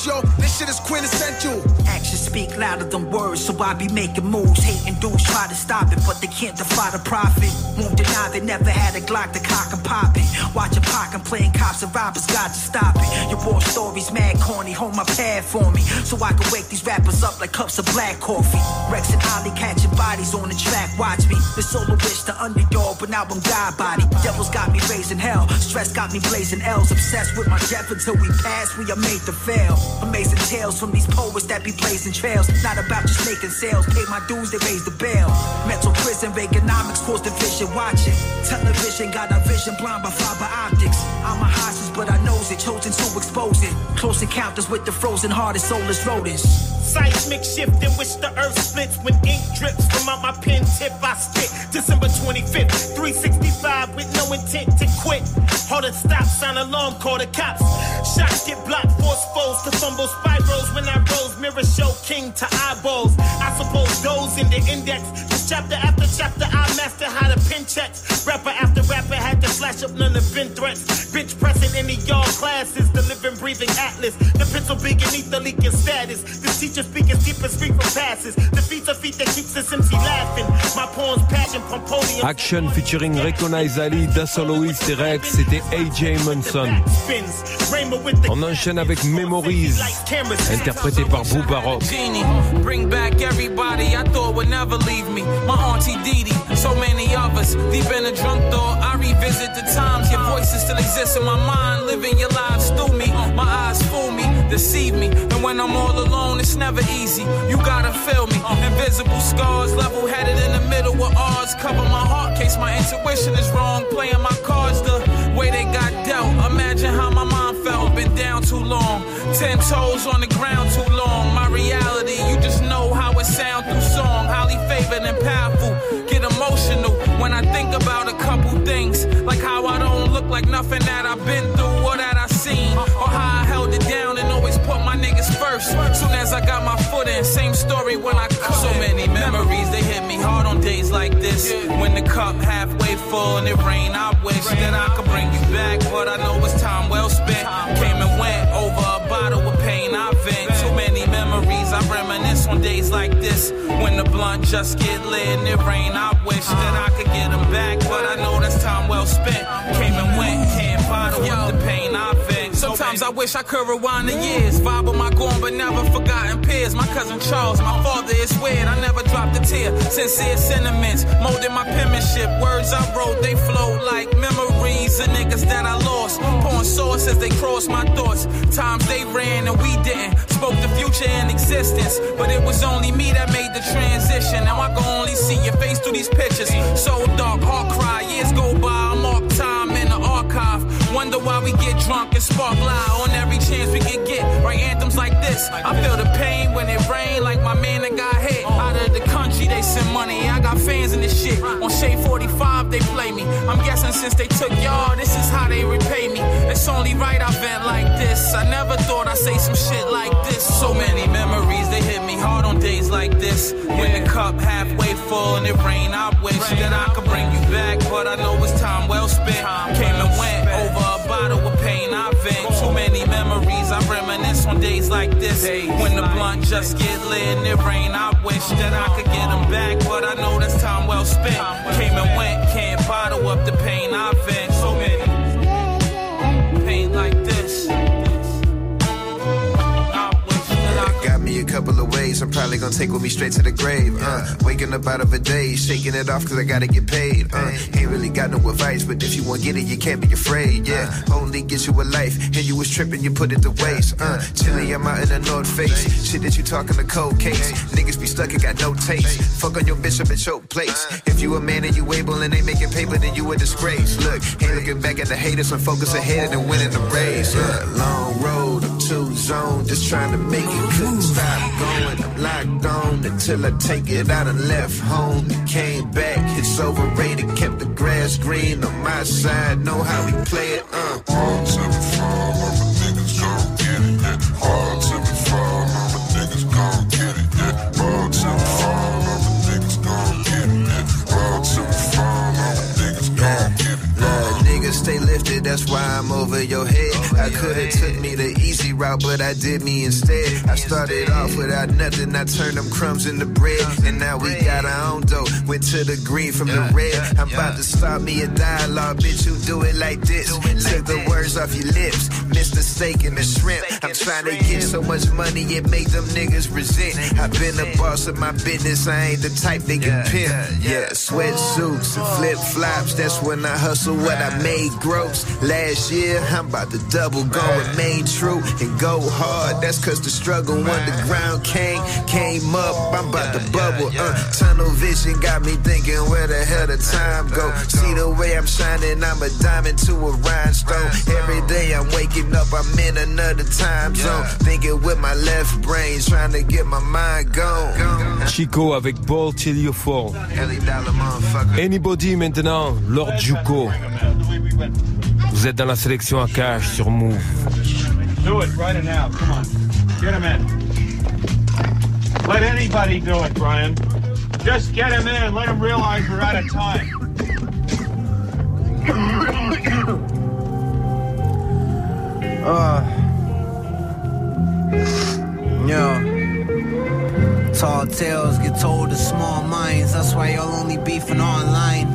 Yo, this shit is quintessential. Actions speak louder than words, so I be making moves. Hating dudes try to stop it, but they can't defy the profit. Won't deny they never had a Glock to cock and pop it. Watching Pac and playing cops and robbers, got to stop it. Your war stories mad corny, hold my pad for me, so I can wake these rappers up like cups of black coffee. Rex and Ollie catching bodies on the track, watch me. The soloist, the underdog, but now I'm God body. Devils got me raising hell, stress got me blazing L's. Obsessed with my death until we pass, we are made to fail. Amazing tales from these poets that be blazing trails. Not about just making sales, pay my dues, they raise the bail. Mental prison, Reaganomics, cause division, watch it. Television got a vision blind by fiber optics. I'm a hostage, but I knows it, chosen to expose it. Close encounters with the frozen hearted, soulless rodents. Seismic shift in which the earth splits when ink drips from out my pen tip. I spit December 25th, 365 with no intent to quit. Hold a stop sign alarm, call the cops. Shots get blocked, foes to fumble spirals when I rose. Mirror show king to eyeballs. I suppose those in the index. Just chapter after chapter, I master how to pin checks. Rapper after rapper had to flash up, none have been threats. Bitch pressing any y'all classes, the living, breathing atlas. The pencil big beneath the leaking status. This teacher speaking deep and speak from passes. Defeats a feat that keeps this MC laughing. My poems passion from podium. Action featuring Recognize Ali, Dassolois et Rex, c'était AJ Munson. Spins, rainbow with the On enchaîne avec Memories, interprété par Booba Rock. Genie, bring back everybody I thought would never leave me. My auntie Dee Dee, so many of us. Deep in a drunk thought, I revisit the times. Your voices still exist in my mind. Living your lives through me. My eyes fool me, deceive me. And when I'm all alone, it's never easy. You gotta feel me. Invisible scars, level headed in the middle with odds. Cover my heart case my intuition is wrong. Playing my cards the way they got dealt. Imagine how my mind felt. Been down too long. Ten toes on the ground too long. My reality, you just know how it sound through song. Highly favored and powerful. Get emotional when I think about a couple things. Like how I don't look like nothing that I've been through or that I seen. Or how I held it down and always put my niggas first. Soon as I got my foot in, same story when I come. So many memories, they hit me hard on days like this. When the cup halfway full and it rain, I wish that I could bring you back. But I know it's time well spent. Blunt just get lit in it rain, I wish that I could get them back. But I know that's time well spent. Came and went, can't bottle up the. Sometimes I wish I could rewind the years. Vibe with my gone but never forgotten peers. My cousin Charles, my father is weird. I never dropped a tear. Sincere sentiments, molded my penmanship. Words I wrote, they float like memories of niggas that I lost. Pouring sauce as they cross my thoughts. Times they ran and we didn't. Spoke the future in existence, but it was only me that made the transition. Now I can only see your face through these pictures. So dark, heart cry. Years go by, Wonder why we get drunk and spark lie on every chance we can get. Write anthems like this. I feel the pain when it rain, like my man that got hit. Out of the country, they send money. I got fans in this shit. On Shade 45, they play me. I'm guessing since they took y'all, this is how they repay me. It's only right I vent like this. I never thought I'd say some shit like this. So many memories, they hit me hard on days like this. When the cup halfway full and it rain, I wish that I could bring you back. But I know it's time well spent. Came and went over bottle of pain, I vent. Too many memories, I reminisce on days like this. When the blunt just get lit and it rain, I wish that I could get them back. But I know that's time well spent. Came and went, can't bottle up the pain, I vent. Couple of ways I'm probably gonna take with me straight to the grave. Uh, waking up out of a day, shaking it off cause I gotta get paid. Uh, ain't really got no advice, but if you want get it, you can't be afraid. Yeah, only gets you a life, and you was tripping, you put it to waste. Uh, chilling, I'm out in the North Face. Shit that you talking a cold case. Niggas be stuck and got no taste. Fuck on your bitch at your place. If you a man and you able and ain't making paper, then you a disgrace. Look, ain't looking back at the haters, I'm focus ahead and winning the race. Uh, long road, Too zone, just trying to make it. Couldn't stop going, I'm locked on until I take it out and left home. Came back, it's overrated, kept the grass green on my side. Know how we play it, uh. Hard to be fall, all my niggas gon' get it, yeah. Hard to be fall, all my niggas gon' get it, yeah. Hard to be fall, all my niggas gon' get it, yeah. Hard to be fall, all my niggas gon' get it. Niggas stay that's why I'm over your head. I could've took me the easy route, but I did me instead. I started off without nothing, I turned them crumbs into bread. And now we got our own dough, went to the green from the red. I'm about to start me a dialogue, bitch, you do it like this. Took the words off your lips, missed the steak and the shrimp. I'm trying to get so much money, it make them niggas resent. I've been the boss of my business, I ain't the type they can pimp. Yeah, sweatsuits and flip flops, that's when I hustle what I made gross. Last year, I'm about to double, go remain true and go hard. That's cause the struggle underground came, came up. I'm about to bubble, uh. Tunnel vision got me thinking where the hell the time go. See the way I'm shining, I'm a diamond to a rhinestone. Every day I'm waking up, I'm in another time zone. Thinking with my left brain, trying to get my mind gone. Chico avec Ball Till You Fall. Ellie Dollar, motherfucker. Anybody maintenant, Lord Juco. Vous êtes dans la sélection à cash sur Mouv'. Do it right now. Come on. Get him in. Let anybody do it, Brian. Just get him in and let him realize we're out of time. Uh, yeah. Tall tales get told to small minds. That's why y'all only beefing online.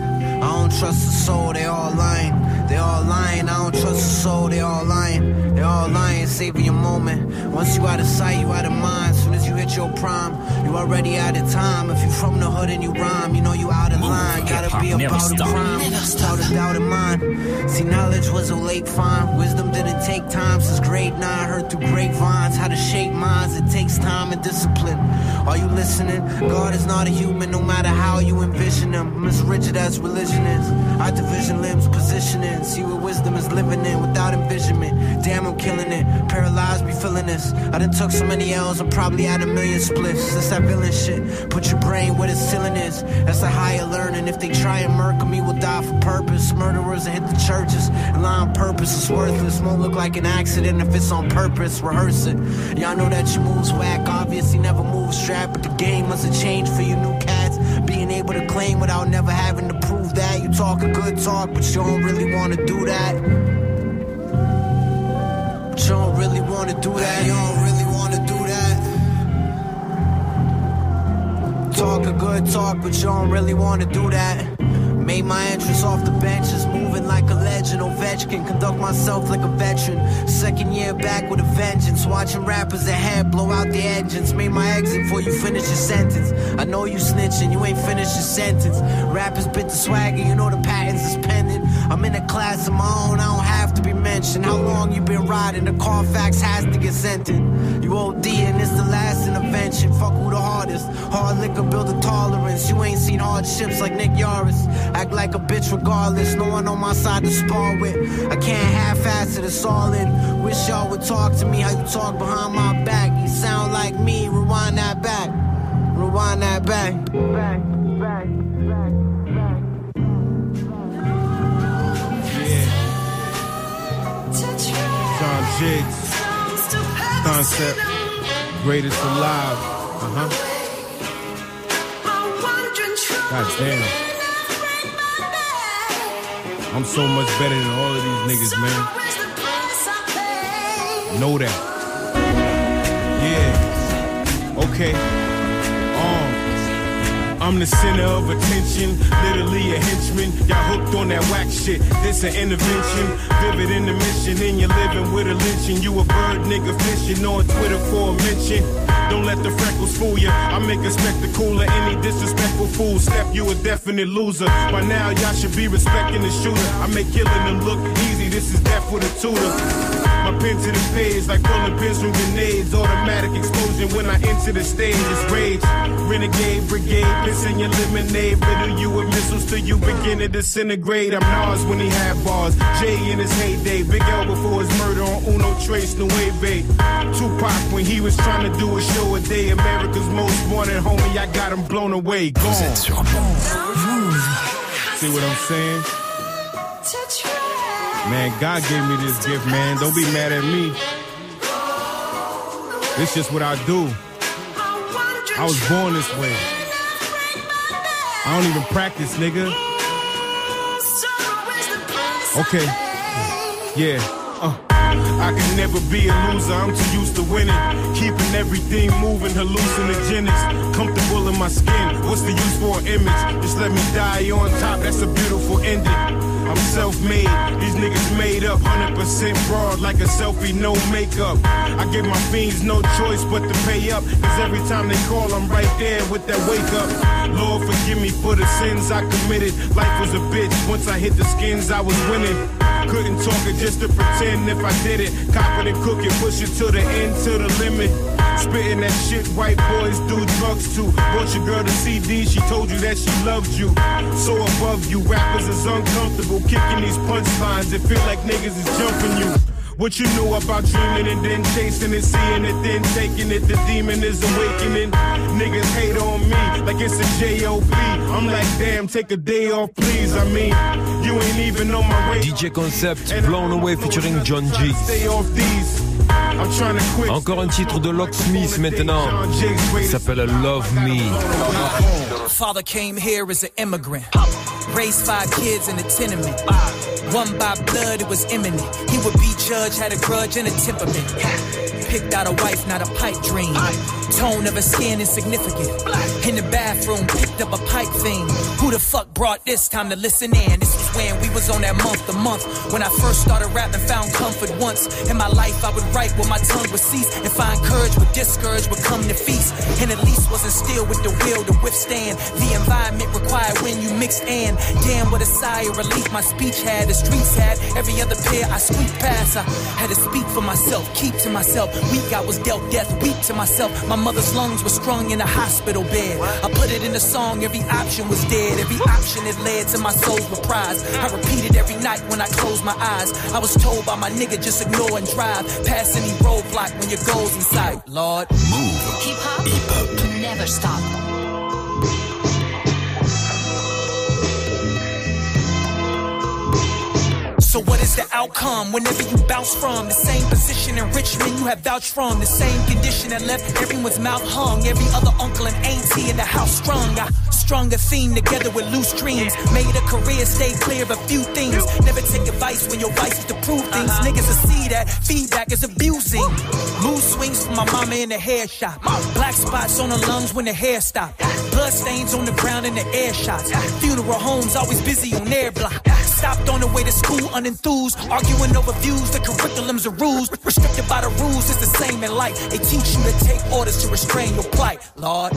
I don't trust the soul, they all lying. They all lying. I don't trust a soul, they all lying. They all lying, saving your moment. Once you out of sight, you out of mind. Soon as you hit your prime, you already out of time. If you from the hood and you rhyme, you know you out of line. Gotta be about the crime. Without a doubt in mind. See, knowledge was a late find. Wisdom didn't take time since grade nine. Heard through grapevines how to shape minds. It takes time and discipline. Are you listening? God is not a human, no matter how you envision him. I'm as rigid as religion is. I division limbs, positioning. See what wisdom is living in without envisionment. Damn, I'm killing it. Paralyzed, be feeling this. I done took so many L's, I'm probably at a million splits. That's that villain shit. Put your brain where the ceiling is. That's the higher learning. If they try and murder me, we'll die for purpose. Murderers that hit the churches and lie on purpose is worthless. Won't look like an accident if it's on purpose. Rehearse it. Y'all know that your moves whack. Obviously, never move strap, but the game must have changed for you new cats. Being able to claim without never having to prove that. You talk a good talk, but you don't really want to do that. But you don't really want to do that. You don't really want to Talk a good talk, but you don't really want to do that. Made my entrance off the benches, moving like a legend. Ovechkin, conduct myself like a veteran. Second year back with a vengeance. Watching rappers ahead blow out the engines. Made my exit before you finish your sentence. I know you snitching, you ain't finished your sentence. Rappers bit the swagger, you know the patents is pending. I'm in a class of my own, I don't have to be mentioned. How long you been riding? The Carfax has to get sent in. You OD and it's the last intervention. Fuck who the hardest. Hard liquor build a tolerance. You ain't seen hardships like Nick Yarris. Act like a bitch regardless. No one on my side to spar with. I can't half-ass it, it's all in. Wish y'all would talk to me how you talk behind my back. You sound like me. Rewind that back. Rewind that back. Back, Jiggs. Concept. Greatest alive. Uh huh. God damn. I'm so much better than all of these niggas, man. Know that. Yeah. Okay. I'm the center of attention, literally a henchman. Y'all hooked on that whack shit. This an intervention, vivid in the mission. And you're living with a lynching. You a bird nigga fishing on Twitter for a mention. Don't let the freckles fool ya. I make a spectacle of any disrespectful fool. Step, you a definite loser. By now, y'all should be respecting the shooter. I make killing them look easy. This is death with a tutor. My pen to the page like pulling pins from grenades. Automatic explosion when I enter the stage. It's rage. Renegade brigade, piss in your lemonade. Riddle you with missiles till you begin to disintegrate. I'm Nas when he had bars. Jay in his heyday. Big L before his murder on Uno Tres Nueve. Tupac when he was trying to do a show a day. America's most wanted homie. I got him blown away. Gone. See what I'm saying? Man, God gave me this gift, man. Don't be mad at me. It's just what I do. I was born this way. I don't even practice, nigga. Okay. Yeah. Uh. I can never be a loser, I'm too used to winning. Keeping everything moving, hallucinogenics. Comfortable in my skin, what's the use for an image? Just let me die on top, that's a beautiful ending. I'm self-made, these niggas made up. 100% broad like a selfie, no makeup. I give my fiends no choice but to pay up Cause every time they call I'm right there with that wake up. Lord forgive me for the sins I committed. Life was a bitch, once I hit the skins I was winning. Couldn't talk it just to pretend if I did it. Cop it and cook it, push it to the end, to the limit Spitting that shit white boys do drugs too. Bought your girl the CD, she told you that she loved you. So above you, rappers is uncomfortable kicking these punchlines. It feel like niggas is jumping you. What you know about dreaming and then chasing it, seeing it, then taking it. The demon is awakening. Niggas hate on me like it's a J.O.B. I'm like, damn, take a day off, please. I mean, you ain't even on my radar. DJ Concept, Blown Away featuring John G. Stay off these. I'm trying to quit. Encore un titre de Locksmith maintenant. Il s'appelle Love Me. Father came here as an immigrant. Raised five kids in a tenement. One by blood, it was imminent. He would be judged, had a grudge and a temperament. Picked out a wife, not a pipe dream. Tone of her skin insignificant. In the bathroom, picked up a pipe thing. Who the fuck brought this time to listen in? This was when we was on that month to month. When I first started rapping, found comfort once. In my life, I would write where my tongue would cease. And find courage would discourage, would come to feast. And at least wasn't still with the will to withstand the environment required when you mix in. Damn, what a sigh of relief my speech had. The streets had every other pair I squeaked past. I had to speak for myself, keep to myself. Weak, I was dealt death, weak to myself. My mother's lungs were strung in a hospital bed. I put it in a song, every option was dead. Every option it led to my soul's reprise. I repeated every night when I closed my eyes. I was told by my nigga, just ignore and drive. Pass any roadblock when your goal's in sight. Lord, move. Hip hop, never stop. So what is the outcome? Whenever you bounce from the same position in Richmond you have vouched from. The same condition that left everyone's mouth hung. Every other uncle and auntie in the house strung. I strung a theme together with loose dreams. Made a career stay clear of a few things. Never take advice when your vice is to prove things. Uh-huh. Niggas will see that feedback is abusing. Mood swings from my mama in the hair shop. Black spots on her lungs when the hair stop. Blood stains on the ground in the air shots. Funeral homes always busy on their block. Stopped on the way to school unenthused, arguing over views, the curriculums are rules, restricted by the rules, it's the same in life. They teach you to take orders to restrain your plight, Lord.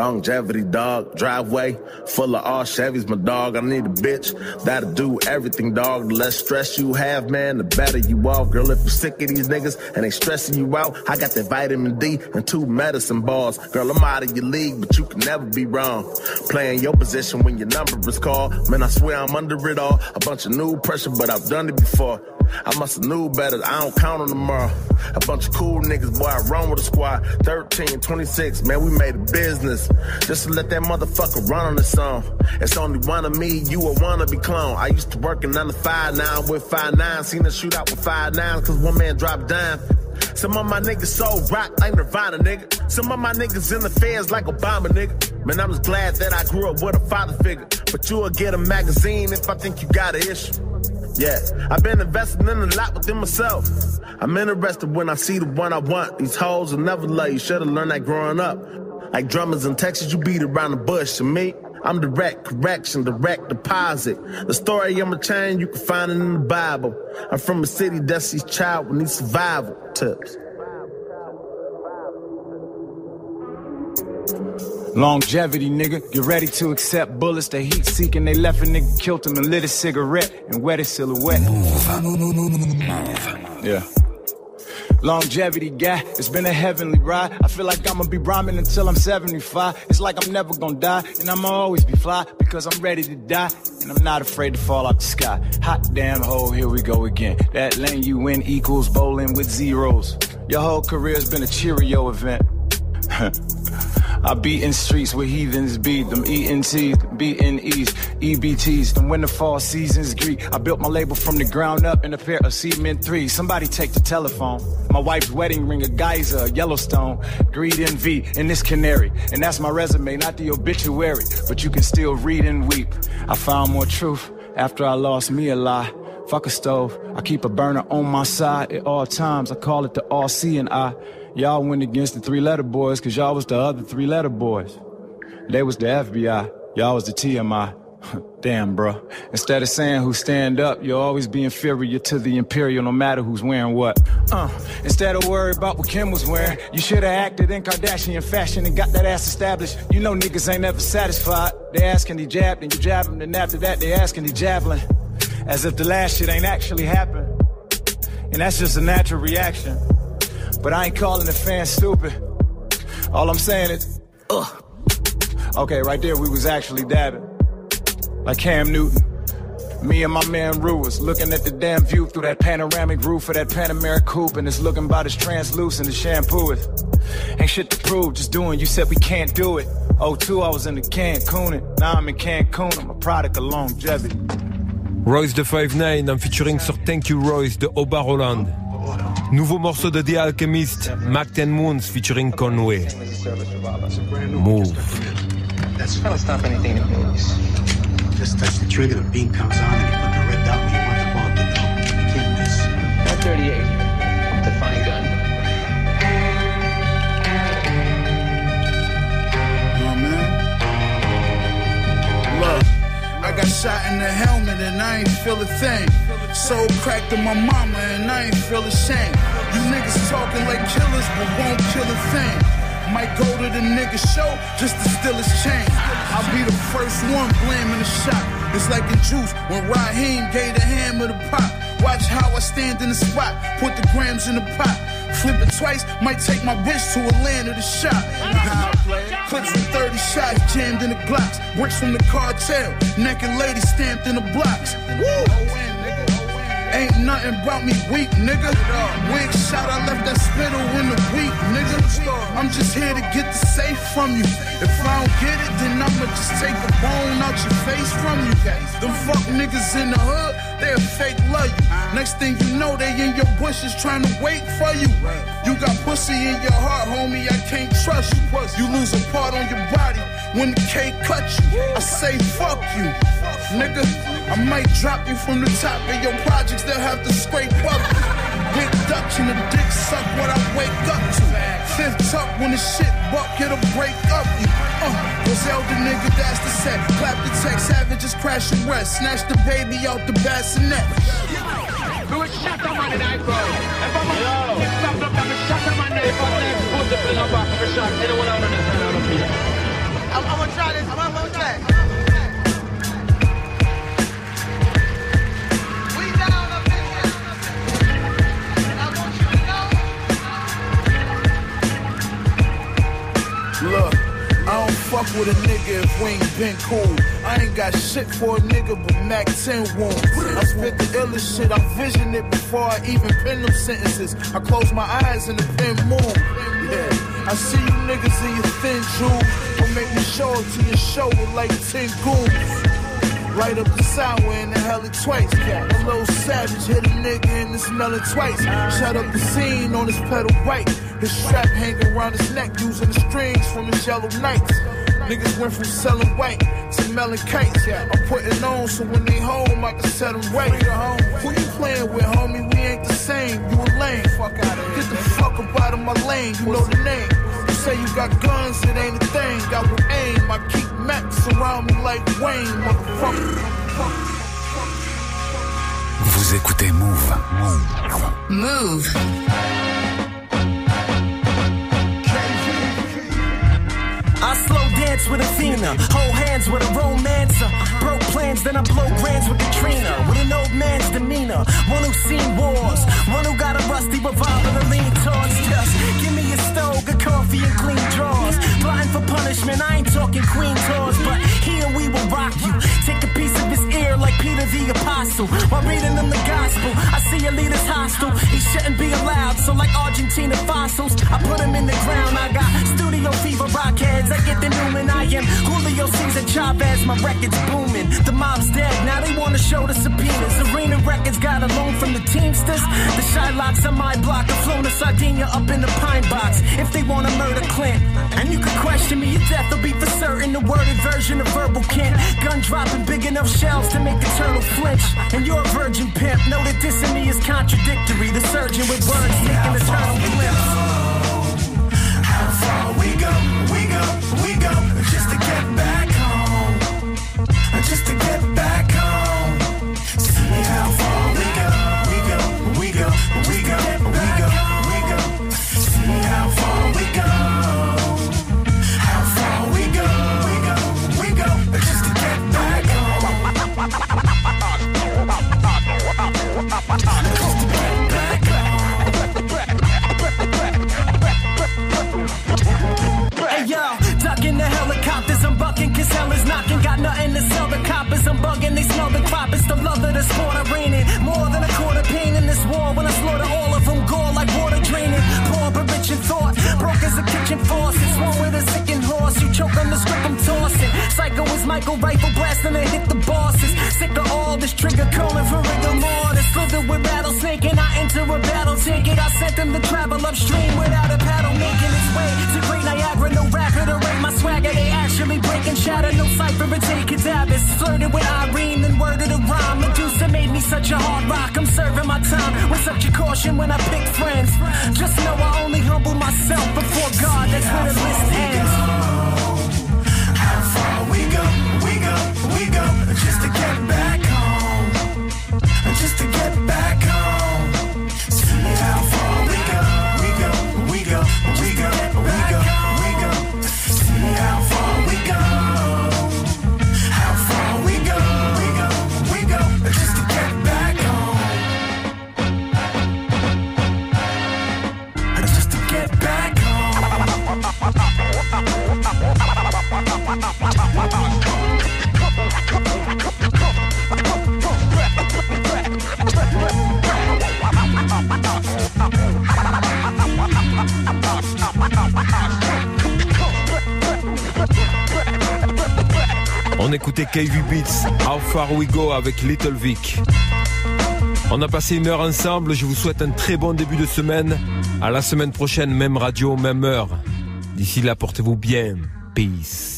Longevity, dog. Driveway full of all Chevys, my dog. I need a bitch that'll do everything, dog. The less stress you have, man, the better you off. Girl, if you're sick of these niggas and they stressing you out, I got that vitamin D and two medicine balls. Girl, I'm out of your league, but you can never be wrong. Playing your position when your number is called. Man, I swear I'm under it all. A bunch of new pressure, but I've done it before. I must have knew better. I don't count on tomorrow. A bunch of cool niggas, boy, I run with a squad. 13, 26, man, we made a business. Just to let that motherfucker run on the song. It's only one of me, you a wannabe clone. I used to work in 9 to 5, now I'm with 5 9. Seen a shootout with 5 9 cause one man dropped down. Some of my niggas so rock like Nirvana, nigga. Some of my niggas in the feds like Obama, nigga. Man, I'm just glad that I grew up with a father figure. But you'll get a magazine if I think you got an issue. Yeah, I've been investing in a lot within myself. I'm interested when I see the one I want. These hoes will never love you. Should've learned that growing up. Like drummers in Texas, you beat around the bush. To me, I'm direct correction, direct deposit. The story I'm a chain, you can find it in the Bible. I'm from a city that sees child with these survival tips. Longevity, nigga. Get ready to accept bullets. They heat seeking. They left a nigga, killed him and lit a cigarette and wet his silhouette. Yeah. Longevity guy, it's been a heavenly ride. I feel like I'ma be rhyming until I'm 75. It's like I'm never gonna die, and I'ma always be fly because I'm ready to die, and I'm not afraid to fall out the sky. Hot damn hole, here we go again. That lane you win equals bowling with zeros. Your whole career's been a Cheerio event. I beat in streets where heathens beat them ENTs, BNEs, EBTs, them winter fall seasons greet. I built my label from the ground up in a pair of cement threes. Somebody take the telephone. My wife's wedding ring, a geyser, Yellowstone, greed and this canary. And that's my resume, not the obituary, but you can still read and weep. I found more truth after I lost me a lie. Fuck a stove. I keep a burner on my side at all times. I call it the all seeing eye. Y'all went against the three letter boys because y'all was the other three letter boys. They was the FBI. Y'all was the TMI. Damn, bro. Instead of saying who stand up, you'll always be inferior to the imperial no matter who's wearing what. Uh, instead of worry about what Kim was wearing, you should have acted in Kardashian fashion and got that ass established. You know niggas ain't never satisfied. They asking he jabbed and you jab him, then after that they asking he javelin. As if the last shit ain't actually happened. And that's just a natural reaction. But I ain't calling the fans stupid. All I'm saying is, ugh. Okay, right there, we was actually dabbing. Like Cam Newton. Me and my man Rue was looking at the damn view through that panoramic roof of that Panamera coupe, and it's looking about as translucent as shampoo is. Ain't shit to prove, just doing. You said we can't do it. Oh, two, I was in the Cancun, and now I'm in Cancun. I'm a product of longevity. Royce de 5-9 en featuring sur Thank You Royce de Oba Roland. Nouveau morceau de The Alchemist, Mac 10 Moons featuring Conway. Move. That's trying to stop anything that moves. Just touch the trigger, the beam comes on, and you put the red dot where you want the ball to go. You can't miss. 138. The fine gun. Look, I got shot in the helmet and I ain't feel a thing. Soul cracked to my mama, and I ain't feel ashamed. You niggas talking like killers, but won't kill a thing. Might go to the nigga show just to steal his chain. I'll be the first one blaming the shot. It's like in Juice when Raheem gave the hammer the pop. Watch how I stand in the spot, put the grams in the pot. Flip it twice, might take my bitch to Atlanta to shop. Clips with 30 shots jammed in the blocks. Bricks from the cartel, naked lady stamped in the blocks. Woo! Ain't nothing brought me weak, nigga. Wig shot, I left that spittle in the week, nigga. I'm just here to get the safe from you. If I don't get it, then I'ma just take the bone out your face from you. Them fuck niggas in the hood, they a fake love you. Next thing you know, they in your bushes trying to wait for you. You got pussy in your heart, homie, I can't trust you. You lose a part on your body when the K cut you. I say fuck you, nigga. I might drop you from the top of your projects, they'll have to scrape up. Big Dutch and the dick suck what I wake up to. Fifth tuck when the shit buck, it'll break up you. Uh, Griselda nigga, that's the set. Clap the text, savages crash and rest. Snatch the baby out the bassinet. Do it, shut up, man, in April. If I'm on, stop, look, I'm a shut man, if I'm next, put the pillow back for shot. Anyone out on the side of the field? I'm, I'm gonna try this. I'm, I'm gonna try. Look, fuck with a nigga if we ain't been cool. I ain't got shit for a nigga but Mac 10 wounds. I spit the illest shit, I vision it before I even pen them sentences. I close my eyes and the pen move. Yeah, I see you niggas in your thin jewels. Don't make me show up to your show with like 10 goons. Light up the sour in the heli twice. A little savage hit a nigga in the smelling twice. Shut up the scene on his pedal bike. His strap hanging around his neck using the strings from his yellow nights. Niggas went from selling white to melon kites. I'm putting on so when they home I can set them right. Who you playing with, homie? We ain't the same. You a lame. Fuck out of. Get the fuck up out of my lane. You know the name. You say you got guns, it ain't a thing. Got with aim. I keep max around me like Wayne, motherfucker. Vous écoutez Move. Move. I slow dance with Athena, hold hands with a romancer. Broke plans, then I blow grands with Katrina. With an old man's demeanor, one who's seen wars, one who got a rusty revolver to lean towards. Just give me a stove, a coffee, and clean drawers. Blind for punishment, I ain't talking queen tours, but here we will rock you. Take a piece of his ear like Peter the Apostle. While reading them the gospel, I see a leader's hostile. He shouldn't be allowed, so like Argentina fossils, I put him in the ground. I got studio fever rockheads. I get the Newman. I am Julio Cesar Chavez. My record's booming. The mob's dead. Now they wanna show the subpoenas. Arena Records got a loan from the Teamsters. The Shylocks on my block have flown to Sardinia up in the pine box. If they wanna murder Clint, and you can question me, your death will be for certain. The worded version of verbal Kint. Gun dropping big enough shells to make the turtle flinch. And you're a virgin pimp. Know that this in me is contradictory. The surgeon with words taking a turtle glimpse. How far we go, we go, we go, just to get back home, just to get back Hey yo, ducking the helicopters, I'm bucking cause hell is knocking. Got nothing to sell the coppers, I'm bugging, they smell the crop. It's the love of the sport I reign in. Michael rifle blasting and I hit the bosses. Sick of all this trigger calling for rigor mortis. Slithered with rattlesnake and I enter a battle ticket. I sent them to travel upstream without a paddle making its way to Great Niagara. No rapper to rate my swagger. They actually break and shatter. No cipher but take cadavers. Flirted with Irene and worded a rhyme. Medusa made me such a hard rock. I'm serving my time with such a caution when I pick friends. Just know I only humble myself before God. That's where the list ends. go, just to get back home, just to get back home. On écoutait KV Beats, How Far We Go avec Little Vic. On a passé une heure ensemble, je vous souhaite un très bon début de semaine. À la semaine prochaine, même radio, même heure. D'ici là, portez-vous bien. Peace.